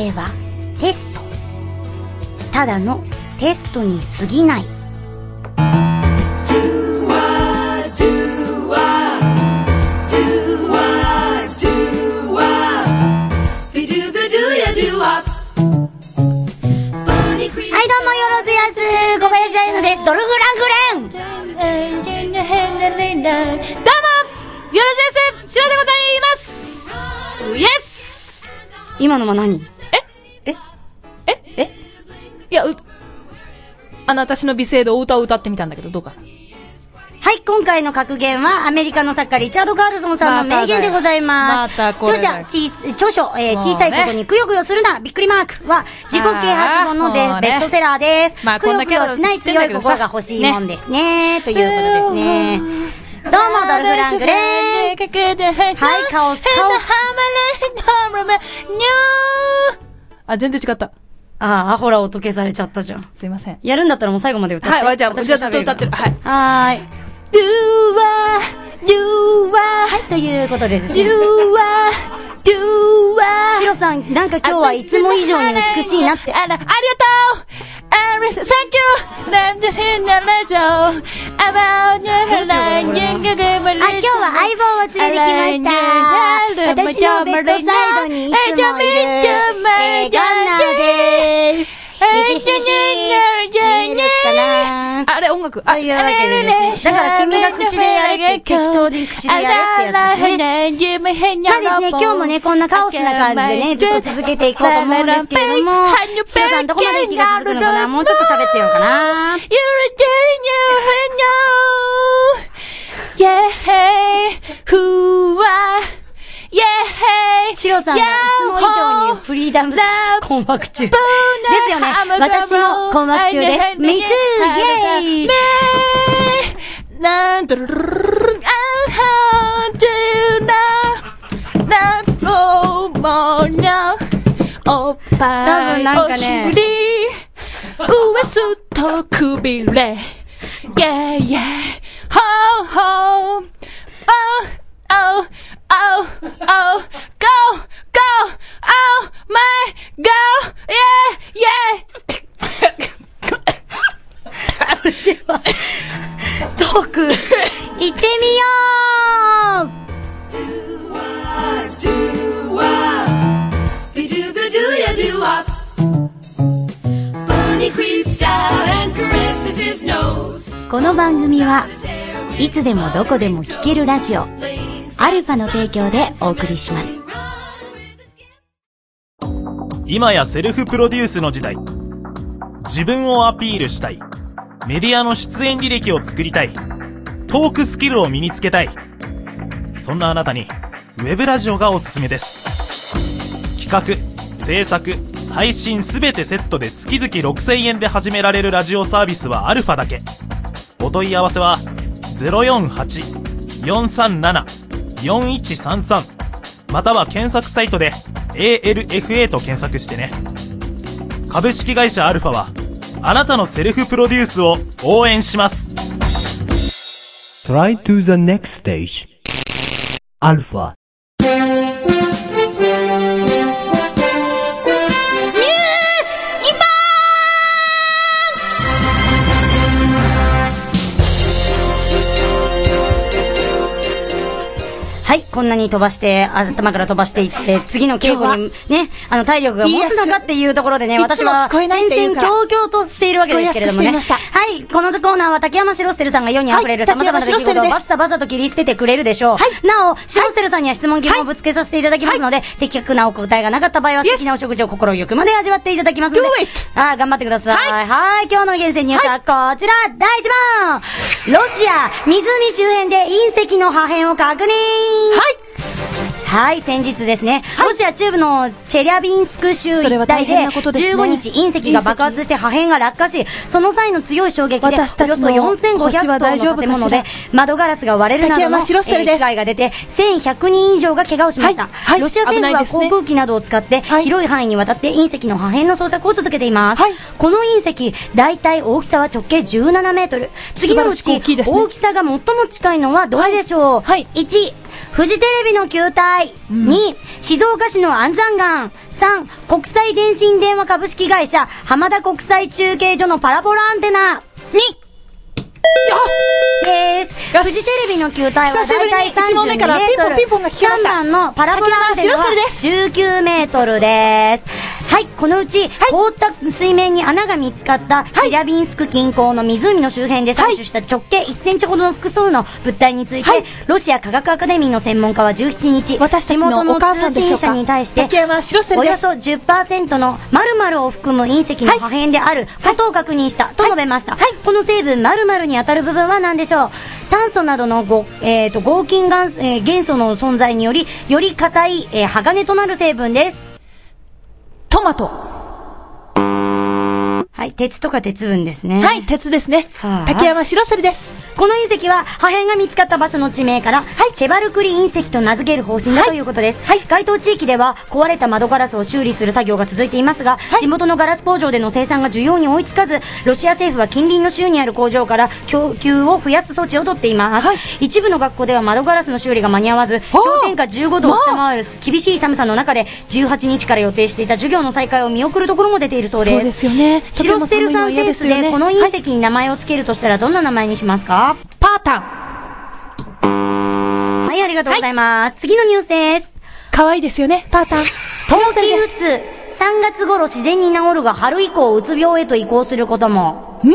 生はテスト。ただのテストに過ぎない。はい、どうも、よろずやす、小林彩乃です。ドルフランクレン。どうもよろずやすしろでございます。イエス。今のは何？あの、私の美声でお歌を歌ってみたんだけど、どうか？なはい、今回の格言は、アメリカの作家リチャード・カールソンさんの名言でございます。またこれ著者、ち著書、えー小さいことにくよくよするな、びっくりマークは、自己啓発本のでねベストセラーです。まあくよくよしない強い心が欲しいもんですね。ということですね。どうも、ドルフランクレン。はい、はいカオスカオスあ、全然違った。ああ、ほら、音消されちゃったじゃん。すいません。やるんだったらもう最後まで歌って。はい、じゃあ、私じゃあずっと歌ってる。はい。はーい。You are, you はい、ということでですね。are, are, you are. シロさん、なんか今日はいつも以上に美しいなって。あら、ありがとうありがとう Thank you! なんでしんなラジオ About your life あ、今日は相棒を連れてきました。私のベッドサイドにいつもいる、えー、ガンナーです。えるか音楽。あ、というわけでですねだから君が口でやれって適当に口でやれってやつですね。ね。まあまあですね、今日もね、こんなカオスな感じでね、ずっと続けていこうと思うんですけれども、シロさんどこまで息が続くのかなもうちょっと喋ってようかな You're a genius, yeah, who are, yeah, シロさんがいつも以上にフリーダム困惑中。ですよね。私も困惑中です。Me too! イェイなんとるるるるるあーどうななんともなおっぱいお尻ウエストくびれ Yeah yeah Ho ho Oh oh oh oh Go go Oh my girl Yeah yeah. トーク、行ってみよう。この番組はいつでもどこでも聴けるラジオ。アルファの提供でお送りします今やセルフプロデュースの時代。自分をアピールしたい。メディアの出演履歴を作りたい。トークスキルを身につけたい。そんなあなたに、ウェブラジオがおすすめです。企画、制作、配信すべてセットで月々6000円で始められるラジオサービスはアルファだけ。お問い合わせは048-437、4133または検索サイトで ALFA と検索してね。株式会社アルファは、あなたのセルフプロデュースを応援します。Try to the next stage. Alpha. こんなに飛ばして、頭から飛ばしていって、次の稽古にね、あの、体力が持つのかっていうところでね、私は戦々恐々としているわけですけれどもね。はい、このコーナーは竹山白ステルさんが世に溢れるはい様々な出来事をバッサバサと切り捨ててくれるでしょう。はい。なお、白ステルさんには質問疑問をぶつけさせていただきますので、的確なお答えがなかった場合は素敵なお食事を心ゆくまで味わっていただきますので。Do it！あー頑張ってください。はい、今日の厳選ニュースはこちら、第1番。ロシア、湖周辺で隕石の破片を確認。はいはい、先日ですね、ロシア中部のチェリャビンスク州一帯で、変なことですね。15日隕石が爆発して破片が落下し、その際の強い衝撃で、およそ私たちの4500星は大丈棟の建物で窓ガラスが割れるなどの、被害が出て、1100人以上が怪我をしました。はい。はい。ロシア政府は航空機などを使って、はい。広い範囲にわたって隕石の破片の捜索を続けています。はい。この隕石、大体大きさは直径17メートル。次のうち大きさが最も近いのはどれでしょう？はい。1、フジテレビの球体。2、静岡市の安山岩。3、国際電信電話株式会社、浜田国際中継所のパラボラアンテナ。2、です。フジテレビの球体は大体一問目から32メートル。ピンポンピンポンが聞きました。3番のパラボラアンテナは竹山白19メートルです。はい、このうち、凍った水面に穴が見つかった、チェリャビンスク近郊の湖の周辺で採取した直径1センチほどの複数の物体について、はい。ロシア科学アカデミーの専門家は17日、私たちの地元お母さんでしょうか？通信社に対して、およそ10%の〇〇を含む隕石の破片であることを確認したと述べました。この成分〇〇に当たる部分は何でしょう？炭素などのご、えー、と合金元,、えー元素の存在により、より硬い、えー鋼となる成分です。トマト。はい、鉄とか鉄分ですね。はい、鉄ですね。はあ竹山白瀬です。この隕石は破片が見つかった場所の地名から、チェバルクリ隕石と名付ける方針だということです。該当地域では壊れた窓ガラスを修理する作業が続いていますが、地元のガラス工場での生産が需要に追いつかず、ロシア政府は近隣の州にある工場から供給を増やす措置を取っています。一部の学校では窓ガラスの修理が間に合わず、氷点下15度を下回る厳しい寒さの中で、18日から予定していた授業の再開を見送るところも出ているそうです。そうですよねシロステルサンセンスでこの隕石に名前を付けるとしたらどんな名前にしますか？パータン。はい、ありがとうございます。次のニュースです。可愛いですよね、パータン。冬季うつ。3月頃自然に治るが春以降うつ病へと移行することも。ん？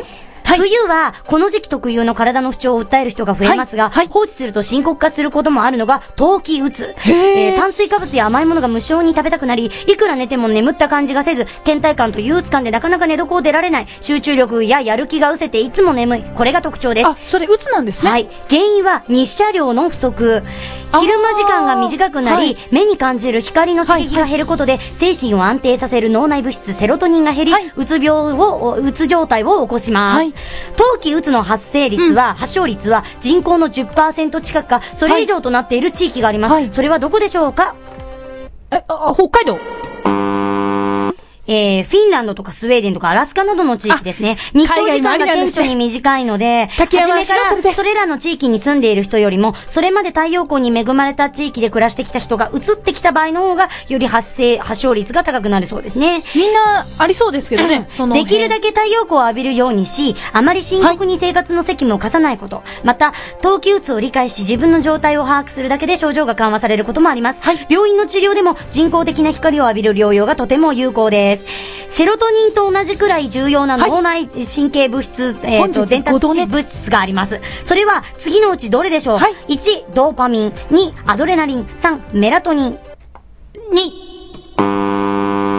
はい。冬は、この時期特有の体の不調を訴える人が増えますが、はいはい放置すると深刻化することもあるのが、冬季うつ。えー炭水化物や甘いものが無性に食べたくなり、いくら寝ても眠った感じがせず、倦怠感と憂鬱感でなかなか寝床を出られない、集中力ややる気が失せていつも眠い。これが特徴です。あ、それ、うつなんですね。はい。原因は日射量の不足。昼間時間が短くなり、はい目に感じる光の刺激が減ることで、精神を安定させる脳内物質セロトニンが減り、はいうつ病を、うつ状態を起こします。はい冬季うつの発生率は、発症率は人口の10%近くか、それ以上となっている地域があります。はいそれはどこでしょうか？え、あ、北海道。えー、フィンランドとかスウェーデンとかアラスカなどの地域ですね。日照時間が顕著に短いので、初めからそれらの地域に住んでいる人よりも、それまで太陽光に恵まれた地域で暮らしてきた人が移ってきた場合の方が、より発生、発症率が高くなるそうですね。みんな、ありそうですけどね、その。できるだけ太陽光を浴びるようにし、あまり深刻に生活の責務を課さないこと。また、冬季うつを理解し自分の状態を把握するだけで症状が緩和されることもあります。病院の治療でも人工的な光を浴びる療養がとても有効です。セロトニンと同じくらい重要な脳内神経物質、えっ、と、本日伝達物質があります。それは次のうちどれでしょう、はい ?1、ドーパミン。2、アドレナリン。3、メラトニン。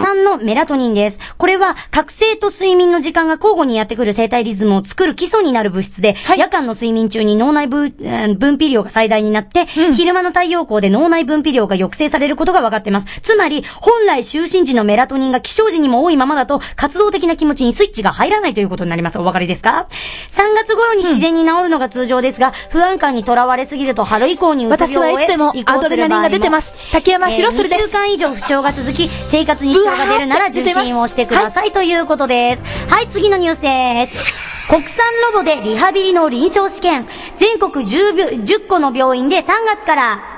3のメラトニンです。これは、覚醒と睡眠の時間が交互にやってくる生体リズムを作る基礎になる物質で、夜間の睡眠中に脳内分えー分泌量が最大になって、昼間の太陽光で脳内分泌量が抑制されることが分かってます。つまり、本来就寝時のメラトニンが起床時にも多いままだと、活動的な気持ちにスイッチが入らないということになります。お分かりですか ?3 月頃に自然に治るのが通常ですが、不安感にとらわれすぎると春以降にうつ病へ私はいつでも移行する場合アドレナリンが出てます竹山白鶴ですえー2週間以上不調が続き、生活に支障が出るなら受診をしてくださいということです。はい、次のニュースです。国産ロボでリハビリの臨床試験。全国 10, 10個の病院で3月から、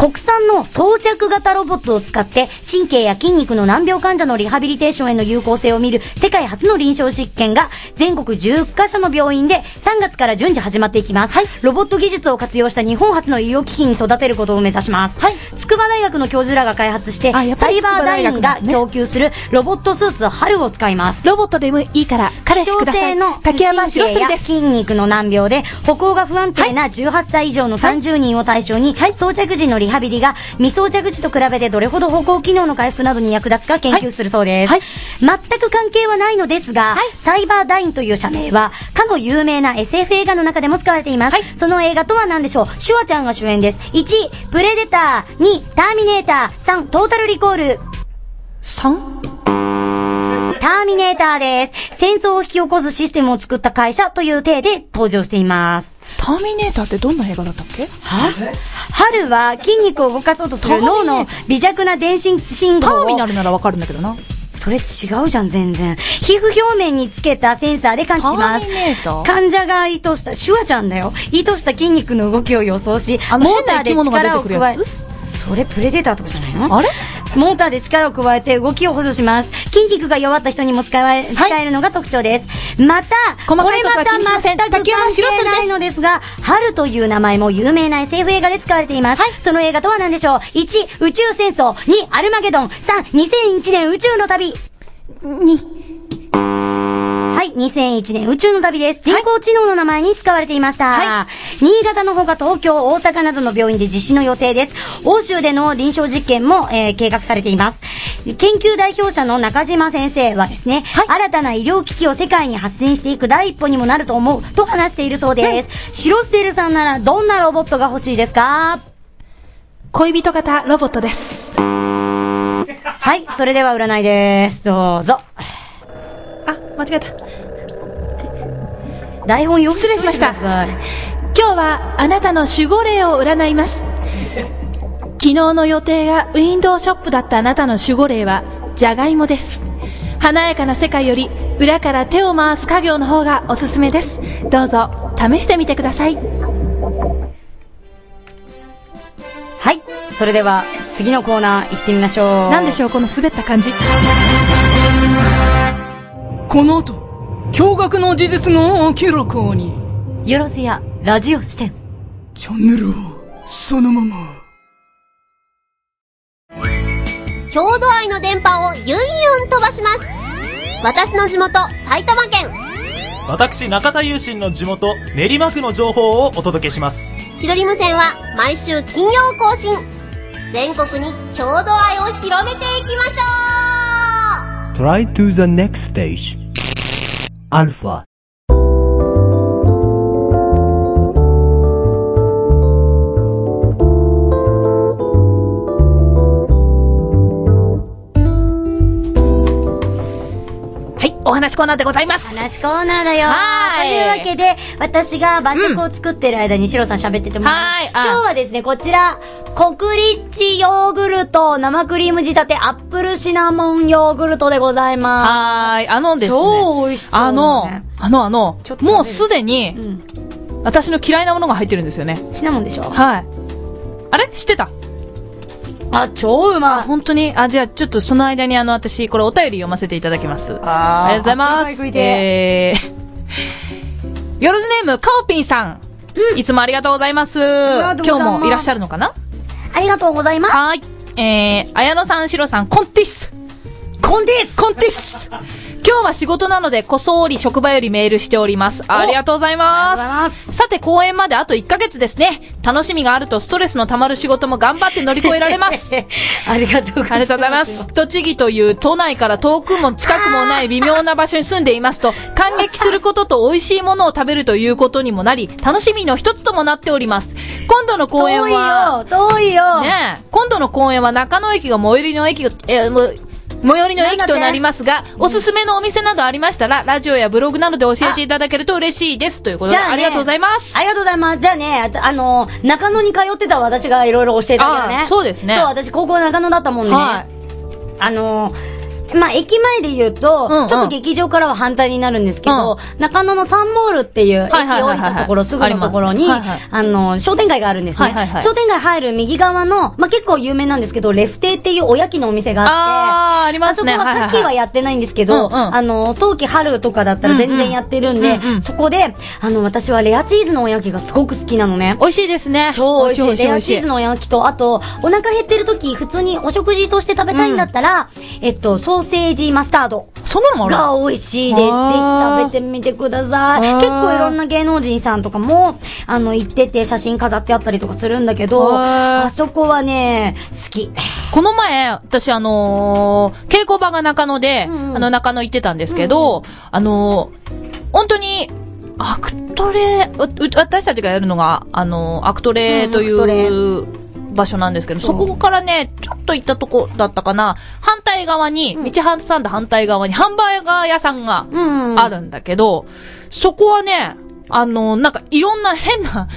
国産の装着型ロボットを使って神経や筋肉の難病患者のリハビリテーションへの有効性を見る世界初の臨床実験が全国10カ所の病院で3月から順次始まっていきます。ロボット技術を活用した日本初の医療機器に育てることを目指します。はい筑波大学の教授らが開発して、サイバーダインが供給するロボットスーツ春を使います。ロボットでもいいから、彼氏ください。の竹山白神経や。筋肉の難病で歩行が不安定な18歳以上の30人を対象に、装着時のリハビリが未装着時と比べてどれほど歩行機能の回復などに役立つか研究するそうです。はい全く関係はないのですが、サイバーダインという社名は、かの有名な SF 映画の中でも使われています。その映画とは何でしょう？シュワちゃんが主演です。1、プレデター。2、ターミネーター。3、トータルリコール。3? ターミネーターです。戦争を引き起こすシステムを作った会社という体で登場しています。ターミネーターってどんな映画だったっけ？春は筋肉を動かそうとする脳の微弱な電信信号をターミナルならわかるんだけどな。それ違うじゃん、全然。皮膚表面につけたセンサーで感知しますターミネーター？患者が意図した、シュワちゃんだよ。意図した筋肉の動きを予想し、あのモーターで力を加え出てくるやつ、それプレデターとかじゃないの？あれ？モーターで力を加えて動きを補助します。筋肉が弱った人にも使え、使えるのが特徴です。また、これまた全く関係ないのですが、春という名前も有名な SF 映画で使われています。その映画とは何でしょう ?1、宇宙戦争。2、アルマゲドン。3、2001年宇宙の旅。はい、2001年宇宙の旅です。人工知能の名前に使われていました。は新潟のほか東京、大阪などの病院で実施の予定です。欧州での臨床実験も、えー計画されています。研究代表者の中島先生はですね、新たな医療機器を世界に発信していく第一歩にもなると思うと話しているそうです。シロステルさんならどんなロボットが欲しいですか？恋人型ロボットです。はい、それでは占いです。どうぞ。あ、間違えた。台本よく失礼しました今日はあなたの守護霊を占います。昨日の予定がウィンドウショップだったあなたの守護霊は、ジャガイモです。華やかな世界より、裏から手を回す家業の方がおすすめです。どうぞ、試してみてください。はい。それでは、次のコーナー行ってみましょう。なんでしょう、この滑った感じ。この後、驚愕の事実が明らかに。よろずや、ラジオ視点。チャンネルを、そのまま。郷土愛の電波をユンユン飛ばします。私の地元、埼玉県。私、中田優心の地元、練馬区の情報をお届けします。ひどり無線は毎週金曜更新。全国に郷土愛を広めていきましょう Try to the next stage. Alpha. 話コーナーでございます。話コーナーだよ。はーいというわけで、私が馬食を作ってる間にシロさん喋っててもらうはーいあ今日はですね、こちら、国立ヨーグルト生クリーム仕立てアップルシナモンヨーグルトでございまはーい、あのですね。超美味しそうあの、あの、あのもうすでに、す。うん。私の嫌いなものが入ってるんですよね。シナモンでしょ？はい。あれ？知ってた？あ、超うまい。本当に？あ、じゃあちょっとその間にあの、私、これお便り読ませていただきます。あありがとうございます。えー、よろずネーム、カオピンさん。いつもありがとうございます。今日もいらっしゃるのかな？ありがとうございます。はい。えー、綾野さん、シロさん、コンティス。コンですコンティス今日は仕事なので、こそーり職場よりメールしております。ありがとうございます。さて、公演まであと1ヶ月ですね。楽しみがあるとストレスの溜まる仕事も頑張って乗り越えられます。ありがとうございます。ありがとうございます。栃木という都内から遠くも近くもない微妙な場所に住んでいますと、感激することと美味しいものを食べるということにもなり、楽しみの一つともなっております。今度の公演は、遠いよ、遠いよ。ねえ、今度の公演は中野駅が最寄りの駅が、えーもう最寄りの駅となりますが、おすすめのお店などありましたら、ラジオやブログなどで教えていただけると嬉しいです。ということで、あねありがとうございます。ありがとうございます。じゃあね、ああの、中野に通ってた私がいろいろ教えてあげるね。あそうですねそう、私高校中野だったもんね。はあの、まあ、駅前で言うと、うんうん。ちょっと劇場からは反対になるんですけど、中野のサンモールっていう、駅はいはいはいはい。降りたところすぐのところに、はいはい。あの、商店街があるんですね。はいはいはい。商店街入る右側の、まあ、結構有名なんですけど、レフ亭っていうおやきのお店があって、あーありますね。あそこははいはやってないんですけど、うんうん。あの、冬季春とかだったら全然やってるんで、うんうんうん。うんそこで、あの、私はレアチーズのおやきがすごく好きなのね。美味しいですね。超美味しい。美味しいレアチーズのおやきと、あと、お腹減ってる時、普通にお食事として食べたいんだったら、えっと、ソーセージマスタード。そんなのもが美味しいです。ぜひ食べてみてください。結構いろんな芸能人さんとかも、あの、行ってて写真飾ってあったりとかするんだけど、あそこはね、好き。この前、私あのー稽古場が中野で、うんうんあの中野行ってたんですけど、あのー本当に、アクトレ、うう私たちがやるのが、あのーアクトレという場所なんですけど、そこからね、ちょっと行ったとこだったかな、反対側に、道挟んだ反対側にハンバーガー屋さんがうん。あるんだけど、そこはね、あの、なんかいろんな変な、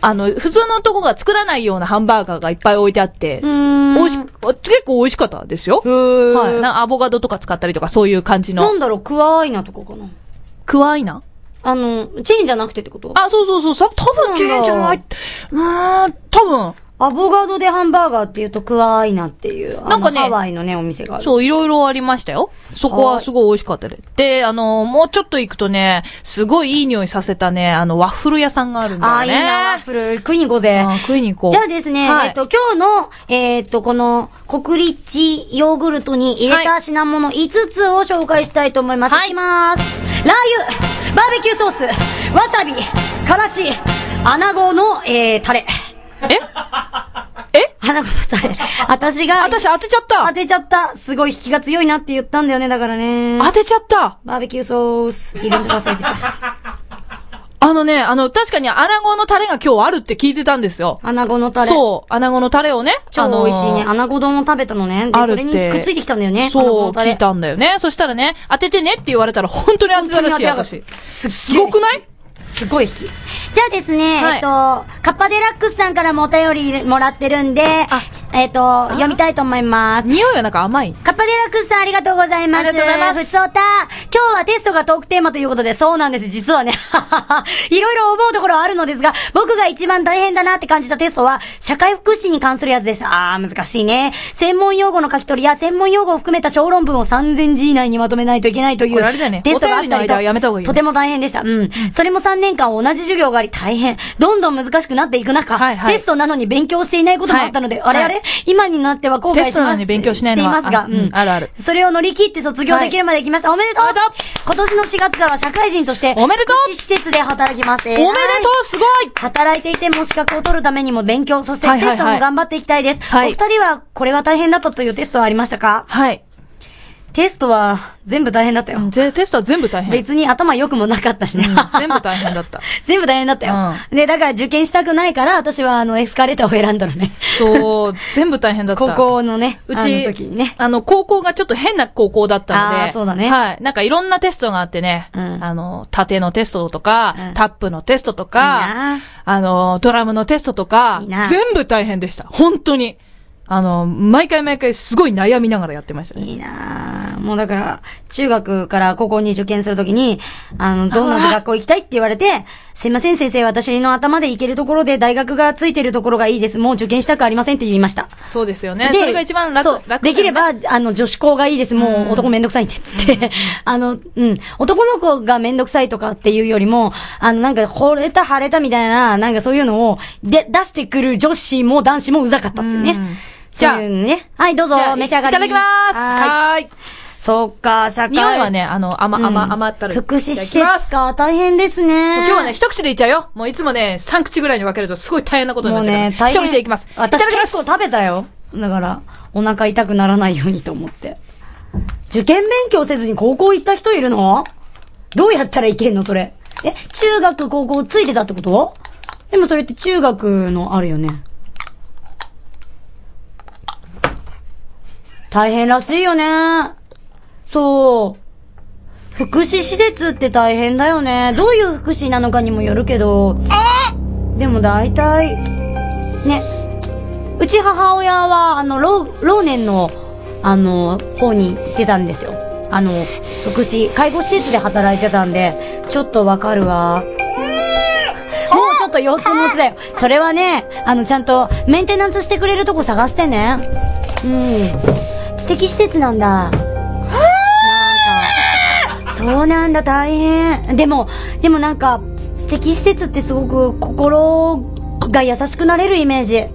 あの、普通のとこが作らないようなハンバーガーがいっぱい置いてあって、ん美味し、結構美味しかったですよ。はい。なアボカドとか使ったりとかそういう感じの。なんだろう、クワアイナとかかな。クワイナ？あの、チェーンじゃなくてってこと？あ、そうそうそう、さ多分チェーンじゃない。うーん、多分。アボカドでハンバーガーっていうとクワアイナっていう、なんかねハワイのね、お店がある。そう、いろいろありましたよ。そこはすごい美味しかったです。で、あの、もうちょっと行くとね、すごいいい匂いさせたね、あの、ワッフル屋さんがあるんだよね。ああ、いいな、ワッフル。食いに行こうぜ。食いに行こう。じゃあですね、はいえっと、今日の、えっと、この、国立ヨーグルトに入れた品物5つを紹介したいと思います。はいいきます。ラー油、バーベキューソース、わさび、からし、穴子の、えー、タレ。え？穴子のタレ。私が、私当てちゃった当てちゃった。すごい引きが強いなって言ったんだよね、だからね。当てちゃったバーベキューソース、入れてくださいってた。あのね、あの、確かに穴子のタレが今日あるって聞いてたんですよ。穴子のタレ。そう、穴子のタレをね。超美味しいね。あのー穴子丼を食べたのね。で、あるってそれにくっついてきたんだよね。そう、聞いたんだよね。そしたらね、当ててねって言われたら本当に当てたらしい、すごくない？すごい引き。じゃあですね、はいえっと、カッパデラックスさんからもお便りもらってるんで、えっと、読みたいと思います。匂いはなんか甘い。カッパデラックスさんありがとうございます。ありがとうございますふつおた。今日はテストがトークテーマということで、そうなんです。実はね、いろいろ思うところはあるのですが、僕が一番大変だなって感じたテストは、社会福祉に関するやつでした。あー、難しいね。専門用語の書き取りや専門用語を含めた小論文を3000字以内にまとめないといけないというテストがあったりとお便りの間はやめた方がいいよとても大変でした。うん。それも3年間同じ授業があり大変。どんどん難しくなっていく中、はいはい。テストなのに勉強していないこともあったので、はい。あれあれ、はい今になっては後悔します。テストなのに勉強しないのはしていますが、あうんあるある。それを乗り切って卒業できるまで来ました。おめでとう。おめでとう。今年の4月からは社会人として、おめでとう。施設で働きます。おめでおめでとうすごい。働いていても資格を取るためにも勉強、そしてテストも頑張っていきたいです。はい。お二人はこれは大変だったというテストはありましたか？はい。テストは全部大変だったよ。ぜテストは全部大変。別に頭良くもなかったしね。うん全部大変だった。全部大変だったよ。で、だから受験したくないから、私はあの、エスカレーターを選んだのね。そう、全部大変だった。高校のね、うち、あの時にね。あの、高校がちょっと変な高校だったので。そうだねはい。なんかいろんなテストがあってね。うんあの、縦のテストとか、うんタップのテストといいかな、あの、ドラムのテストとかいいな、全部大変でした。本当に。あの、毎回毎回すごい悩みながらやってましたね。いいなぁ。もうだから、中学から高校に受験するときに、あの、どんな学校行きたいって言われて、すいません先生、私の頭で行けるところで大学がついてるところがいいです。もう受験したくありませんって言いました。そうですよね。それが一番楽、そう楽、できれば、あの、女子校がいいです。もう男めんどくさいって言って。あの、うん。男の子がめんどくさいとかっていうよりも、あの、なんか、惚れた腫れたみたいな、なんかそういうのを、で、出してくる女子も男子もうざかったっていうね。うんそういうのね。はい、どうぞじゃあ、召し上がり。いただきますはーい。はーい。そっか、社会。匂いはね、あの、甘、甘、うん甘ったる。福祉施設か、大変ですね。今日はね、一口でいっちゃうよ。もういつもね、三口ぐらいに分けるとすごい大変なことになっちゃうから。もうね。一口でいきます。い私結構食べたよ。だから、お腹痛くならないようにと思って。受験勉強せずに高校行った人いるの？どうやったらいけんのそれ？え、中学、高校ついてたってこと？でもそれって中学のあるよね。大変らしいよね。そう。福祉施設って大変だよね。どういう福祉なのかにもよるけど。でも大体、ね。うち母親は、あの、老、老年の、あの、方に行ってたんですよ。あの、福祉、介護施設で働いてたんで、ちょっとわかるわ。もうちょっと腰痛持ちだよ。それはね、あの、ちゃんとメンテナンスしてくれるとこ探してね。うん。知的施設なんだ。なんか、そうなんだ、大変。でも、でもなんか、知的施設ってすごく心が優しくなれるイメージ。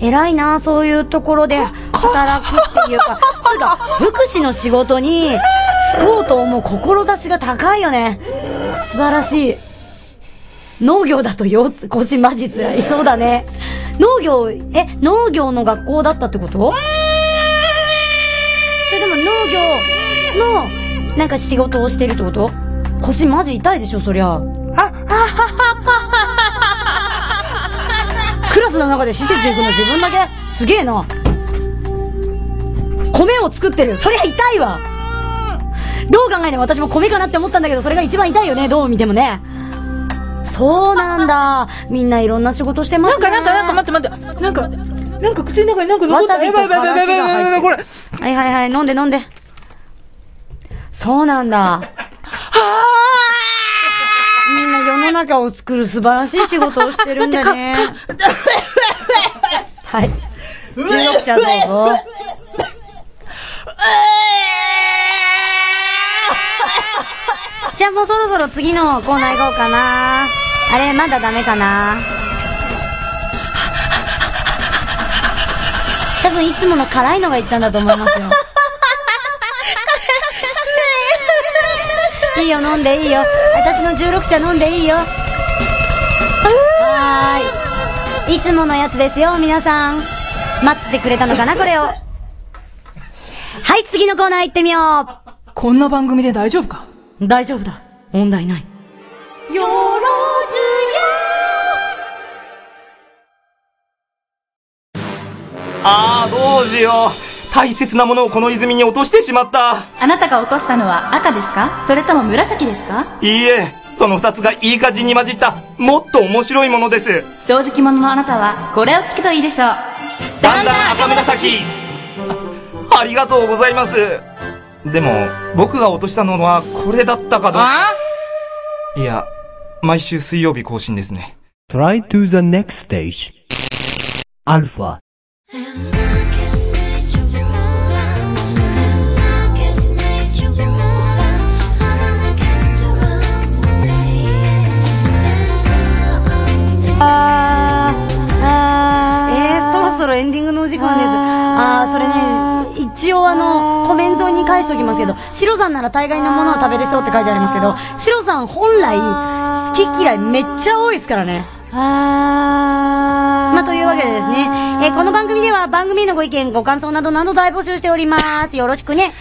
偉いな、そういうところで働くっていうか、つうか、福祉の仕事に就こうと思う志が高いよね。素晴らしい。農業だとよ、腰マジ辛い。そうだね。農業、え、農業の学校だったってこと？農業の、なんか仕事をしてるってこと？腰マジ痛いでしょ、そりゃ。クラスの中で施設行くの自分だけ？すげえな。米を作ってる。そりゃ痛いわ。どう考えても私も米かなって思ったんだけど、それが一番痛いよね。どう見てもね。そそうなんだ。みんないろんな仕事してますね。なんか、なんか、なんか、待って待って。なんか、なんか口の中になんか残った。わさびとやばいやばいやばいやばいやばいやばいこれ。はいはいはい、飲んで飲んで。そうなんだ。みんな世の中を作る素晴らしい仕事をしてるんだね。はい。16茶どうぞ。じゃあもうそろそろ次のコーナー行こうかな。あれ、まだダメかな。多分いつもの辛いのが言ったんだと思いますよ。いいよ、飲んでいいよ。私の16茶飲んでいいよ。はーい。いつものやつですよ、皆さん。待っててくれたのかな、これを。はい、次のコーナー行ってみよこんな番組で大丈夫か？う。大丈夫だ。問題ない。よろああ、どうしよう。大切なものをこの泉に落としてしまった。あなたが落としたのは赤ですか？それとも紫ですか？いいえ、その二つがいい感じに混じった、もっと面白いものです。正直者のあなたはこれを聞くといいでしょうだんだん赤紫あありがとうございます。でも、僕が落としたのはこれだったかどうか。いや、毎週水曜日更新ですね。Try to the next stage. Alpha. 아, えー、そろそろエンディングのお時間です。あー、それね、一応あの、コメントに返しておきますけど、シロさんなら大概のものは食べれそうって書いてありますけど、シロさん本来、好き嫌いめっちゃ多いですからね。まあ、というわけでですね、えーこの番組では番組へのご意見、ご感想などなど大募集しております。よろしくね。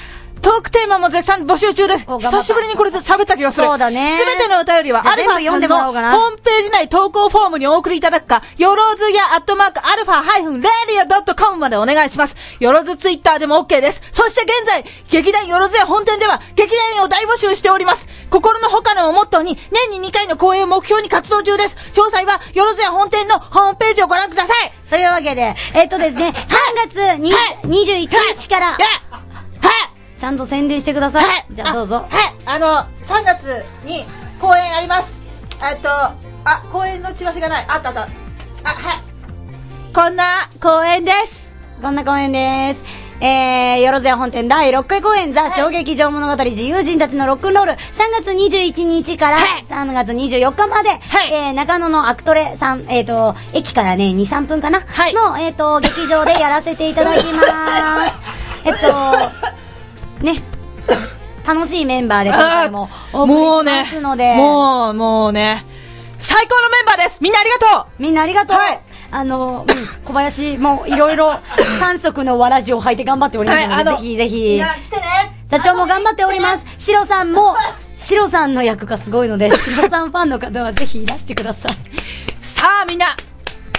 トークテーマも絶賛募集中です。久しぶりにこれで喋った気がする。そうだねすべてのお便りは、アルファさんのホームページ内投稿フォームにお送りいただくか、よろずやアットマークアルファハイフンレディオドットコムまでお願いします。よろずツイッターでも OK です。そして現在、劇団よろずや本店では、劇団員を大募集しております。心の他のをモットーに、年に2回の公演を目標に活動中です。詳細は、よろずや本店のホームページをご覧ください。というわけで、えっとですね、3月にはい21日からい、やはいちゃんと宣伝してください。はい。じゃあどうぞ。はい。あの、3月に公演あります。えっと、あ、公演のチラシがない。あったあった。あ、はい。こんな公演です。こんな公演です。えー、よろずや本店第6回公演、ザ・小劇場物語自由人たちのロックンロール、3月21日からはい3月24日まで、はいえー、中野のアクトレさん、えっ、と、駅からね、2、3分かな、はいの、えっ、と、劇場でやらせていただきます。えっと、ね、楽しいメンバーで今回もお送りしますので、もう、もうね、最高のメンバーです。みんなありがとうみんなありがとう。はいあの、うん、小林もいろいろ 三足のわらじを履いて頑張っておりますので、ぜひぜみひんな。来てね。座長も頑張っております。シロさんも、シロさんの役がすごいので、シロさんファンの方はぜひいらしてください。さあ、みんな、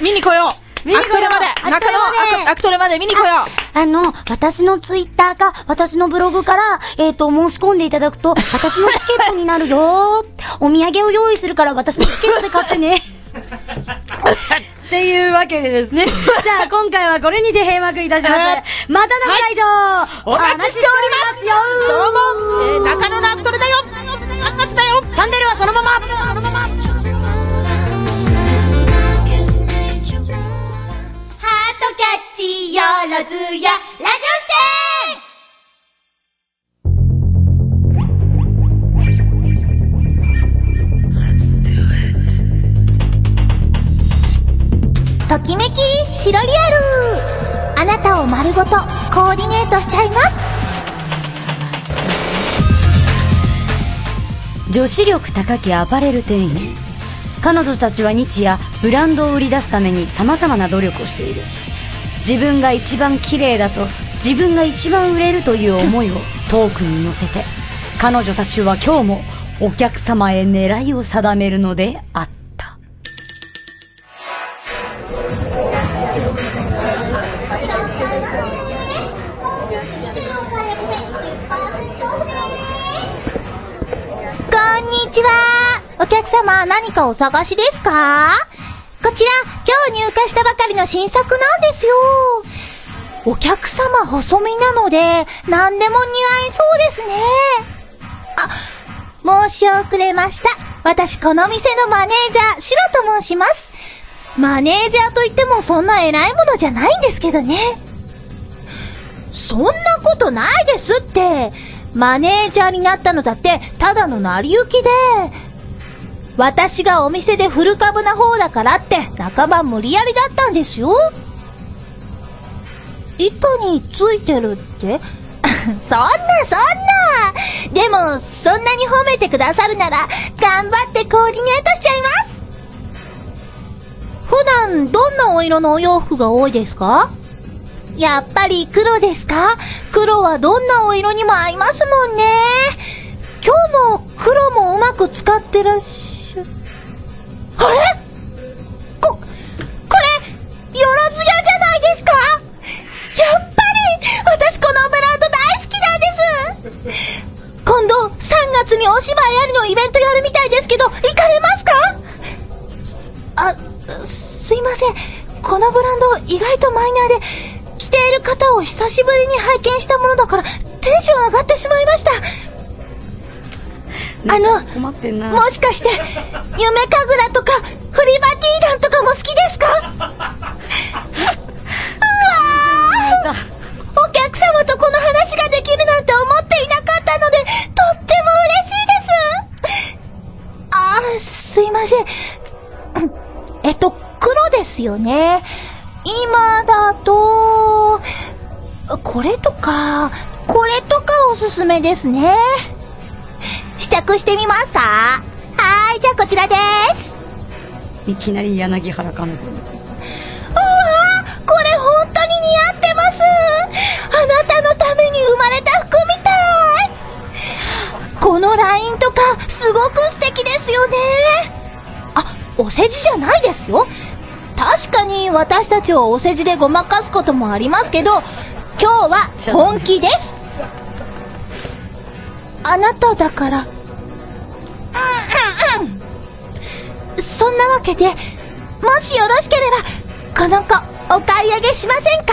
見に来よう。見に来ようアクトレまで。中野アクトレまで見に来よう。あの、私のツイッターか、私のブログから、えっ、と、申し込んでいただくと、私のチケットになるよ。お土産を用意するから、私のチケットで買ってね。っていうわけでですね。じゃあ、今回はこれにて閉幕いたします。またの会場、お待ちしておりますよどうも、えー、中野のアクトレだよ !3 月だよチャンネルはそのままそのままハートキャッチよろずやラジオして！ときめきシロリアル。あなたを丸ごとコーディネートしちゃいます。女子力高きアパレル店員。彼女たちは日夜ブランドを売り出すために様々な努力をしている。自分が一番綺麗だと自分が一番売れるという思いをトークに乗せて彼女たちは今日もお客様へ狙いを定めるのであった。こんにちは。お客様何かお探しですか？こちら、今日入荷したばかりの新作なんですよ。お客様細身なので、何でも似合いそうですね。あ、申し遅れました。私、この店のマネージャー、シロと申します。マネージャーといってもそんな偉いものじゃないんですけどね。そんなことないですって。マネージャーになったのだって、ただの成り行きで。私がお店で古株な方だからって、半ば無理やりだったんですよ。板についてるって？そんなそんな！でも、そんなに褒めてくださるなら、頑張ってコーディネートしちゃいます！普段、どんなお色のお洋服が多いですか？やっぱり黒ですか？黒はどんなお色にも合いますもんね。今日も黒もうまく使ってらっしゃ、あれこ、これ、よろずやじゃないですか？やっぱり、私このブランド大好きなんです今度、3月にお芝居ありのイベントやるみたいですけど、行かれますか？あ、すいません。このブランド意外とマイナーで、着ている方を久しぶりに拝見したものだから、テンション上がってしまいました。あの、困ってんな。もしかして、夢神楽とか、フリバティーダンとかも好きですか？うわーお客様とこの話ができるなんて思っていなかったので、とっても嬉しいですあー、すいません。えっと、黒ですよね。今だと、これとか、これとかおすすめですね。試着してみますかはーい、じゃあこちらです。いきなり柳原かの子。うわーこれ本当に似合ってます。あなたのために生まれた服みたい。このラインとかすごく素敵ですよね。あ、お世辞じゃないですよ。確かに私たちをお世辞でごまかすこともありますけど今日は本気です。あなただからうんうんうんそんなわけでもしよろしければこの子お買い上げしませんか？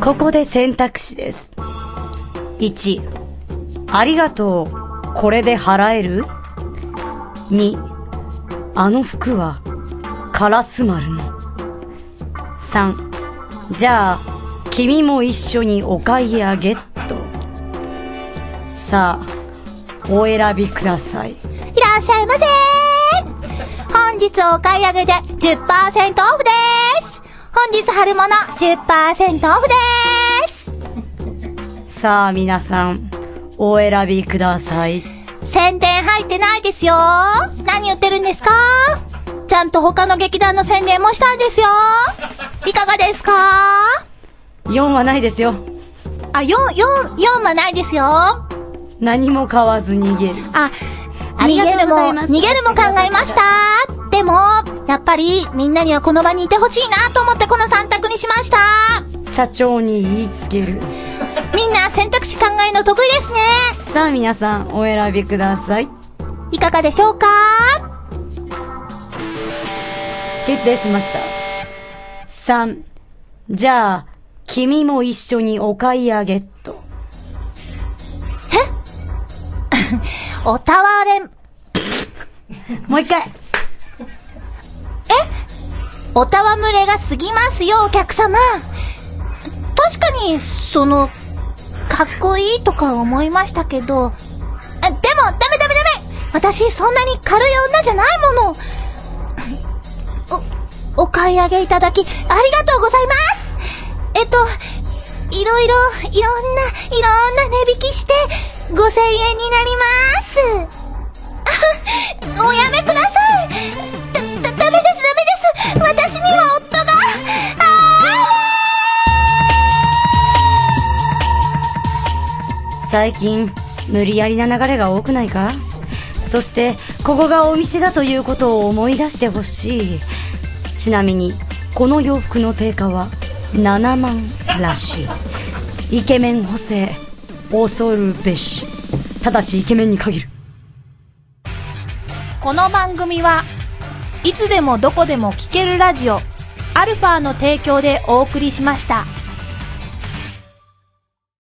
ここで選択肢です。1、ありがとう。これで払える ?2、あの服は、カラス丸の。3、じゃあ、君も一緒にお買い上げっと。さあ、お選びください。いらっしゃいませ本日お買い上げで10%オフです。本日春物10%オフです。さあ、皆さん、お選びください。宣伝入ってないですよ。何言ってるんですか？ちゃんと他の劇団の宣伝もしたんですよ。いかがですか？4はないですよ。あ、4、4、4はないですよ何も買わず逃げる。あ、逃げるも、逃げるも考えました。でも、やっぱりみんなにはこの場にいてほしいなと思ってこの3択にしました。社長に言いつける。みんな選択肢考えるの得意ですね。さあ皆さん、お選びください。いかがでしょうか？決定しました。3、じゃあ、君も一緒にお買い上げっと。おたわれん、もう一回。え？おたわむれが過ぎますよ、お客様。確かに、その、かっこいいとか思いましたけど、でも、ダメダメダメ私、そんなに軽い女じゃないもの。お、お買い上げいただき、ありがとうございますえっと、いろいろ、いろんな、いろんな値引きして、円になります。あ、おやめくださいだ、だ、ダメです、ダメです私には夫があ、最近、無理やりな流れが多くないか？そして、ここがお店だということを思い出してほしい。ちなみに、この洋服の定価は7万らしい。イケメン補正、恐るべしただしイケメンに限るこの番組はいつでもどこでも聴けるラジオアルファの提供でお送りしました。